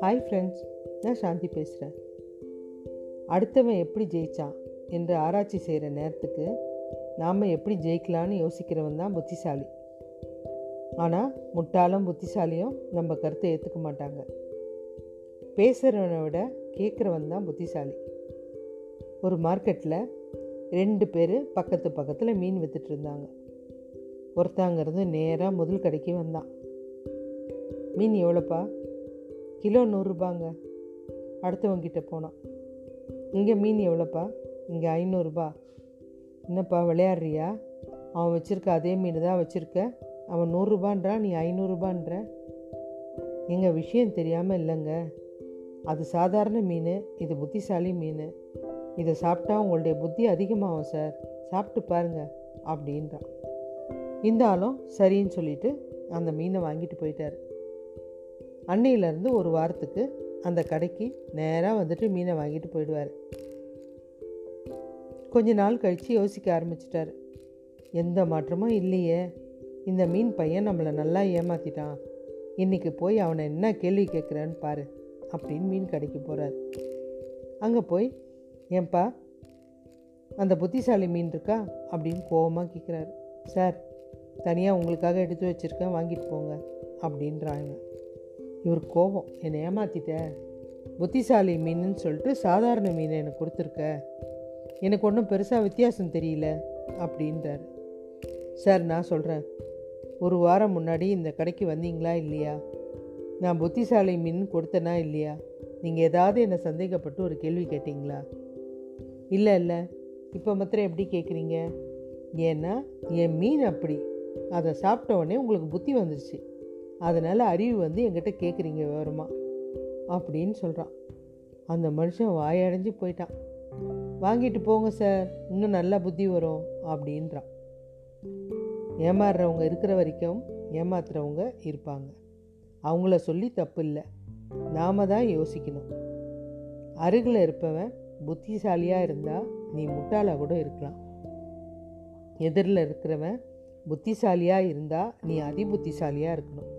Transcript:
Hi friends நான் சாந்தி பேசுகிறேன் அடுத்தவன் எப்படி ஜெயிச்சான் என்று ஆராய்ச்சி செய்கிற நேரத்துக்கு நாம் எப்படி ஜெயிக்கலான்னு யோசிக்கிறவன் தான் புத்திசாலி. ஆனால் முட்டாளும் புத்திசாலியும் நம்ம கருத்தை ஏற்றுக்க மாட்டாங்க. பேசுகிறவனை விட கேட்குறவன் தான் புத்திசாலி. ஒரு மார்க்கெட்டில் ரெண்டு பேர் பக்கத்து பக்கத்தில் மீன் விற்றுட்டு இருந்தாங்க. ஒருத்தாங்கிறது நேராக முதல் கடைக்கு வந்தான். மீன் எவ்வளோப்பா? கிலோ நூறுரூபாங்க அடுத்தவங்கிட்ட போனான். இங்கே மீன் எவ்வளோப்பா? இங்கே ஐநூறுரூபா என்னப்பா விளையாடுறியா? அவன் வச்சுருக்க அதே மீன் தான் வச்சுருக்க. அவன் நூறுரூபான்றான் நீ ஐநூறுரூபான்ற எங்கள் விஷயம் தெரியாமல் இல்லைங்க. அது சாதாரண மீன் இது புத்திசாலி மீன். இதை சாப்பிட்டா உங்களுடைய புத்தி அதிகமாகும் சார். சாப்பிட்டு பாருங்க அப்படின்றான். இந்த ஆளும் சரின்னு சொல்லிட்டு அந்த மீனை வாங்கிட்டு போயிட்டார். அன்னையிலேருந்து ஒரு வாரத்துக்கு அந்த கடைக்கு நேராக வந்துட்டு மீனை வாங்கிட்டு போயிடுவார். கொஞ்ச நாள் கழித்து யோசிக்க ஆரம்பிச்சிட்டார். எந்த மாற்றமும் இல்லையே. இந்த மீன் பையன் நம்மளை நல்லா ஏமாற்றிட்டான் இன்றைக்கி போய் அவனை என்ன கேள்வி கேட்குறான்னு பாரு அப்படின்னு மீன் கடைக்கு போகிறார் அங்கே போய் ஏன்பா அந்த புத்திசாலி மீன் இருக்கா? அப்படின்னு கோபமாக கேட்குறாரு சார் தனியாக உங்களுக்காக எடுத்து வச்சுருக்கேன் வாங்கிட்டு போங்க அப்படின்றாங்க. இவர் கோபம். என்னை ஏமாற்றிட்ட புத்திசாலி மீனுன்னு சொல்லிட்டு சாதாரண மீனை எனக்கு கொடுத்துருக்க? எனக்கு ஒன்றும் பெருசாக வித்தியாசம் தெரியல அப்படின்றார். சார் நான் சொல்கிறேன் ஒரு வாரம் முன்னாடி இந்த கடைக்கு வந்தீங்களா இல்லையா? நான் புத்திசாலி மீன் கொடுத்தனா இல்லையா? நீங்கள் ஏதாவது என்னை சந்தேகப்பட்டு ஒரு கேள்வி கேட்டிங்களா? இல்லை இல்லை. இப்போ மாத்திரம் எப்படி கேட்குறீங்க ஏன்னா என் மீன் அப்படி. அதை சாப்பிட்ட உடனே உங்களுக்கு புத்தி வந்துருச்சு. அதனால் அறிவு வந்து எங்கிட்ட கேட்குறீங்க விவரமாக அப்படின்னு சொல்கிறான் அந்த மனுஷன் வாயடைஞ்சு போயிட்டான். வாங்கிட்டு போங்க சார் இன்னும் நல்லா புத்தி வரும் அப்படின்றான். ஏமாறுறவங்க இருக்கிற வரைக்கும் ஏமாத்துறவங்க இருப்பாங்க. அவங்கள சொல்லி தப்பு இல்லை நாம தான் யோசிக்கணும். அருகில் இருப்பவன் புத்திசாலியாக இருந்தால் நீ முட்டாளாக கூட இருக்கலாம். எதிரில் இருக்கிறவன் புத்திசாலியாக இருந்தால் நீ அதி புத்திசாலியாக இருக்கணும்.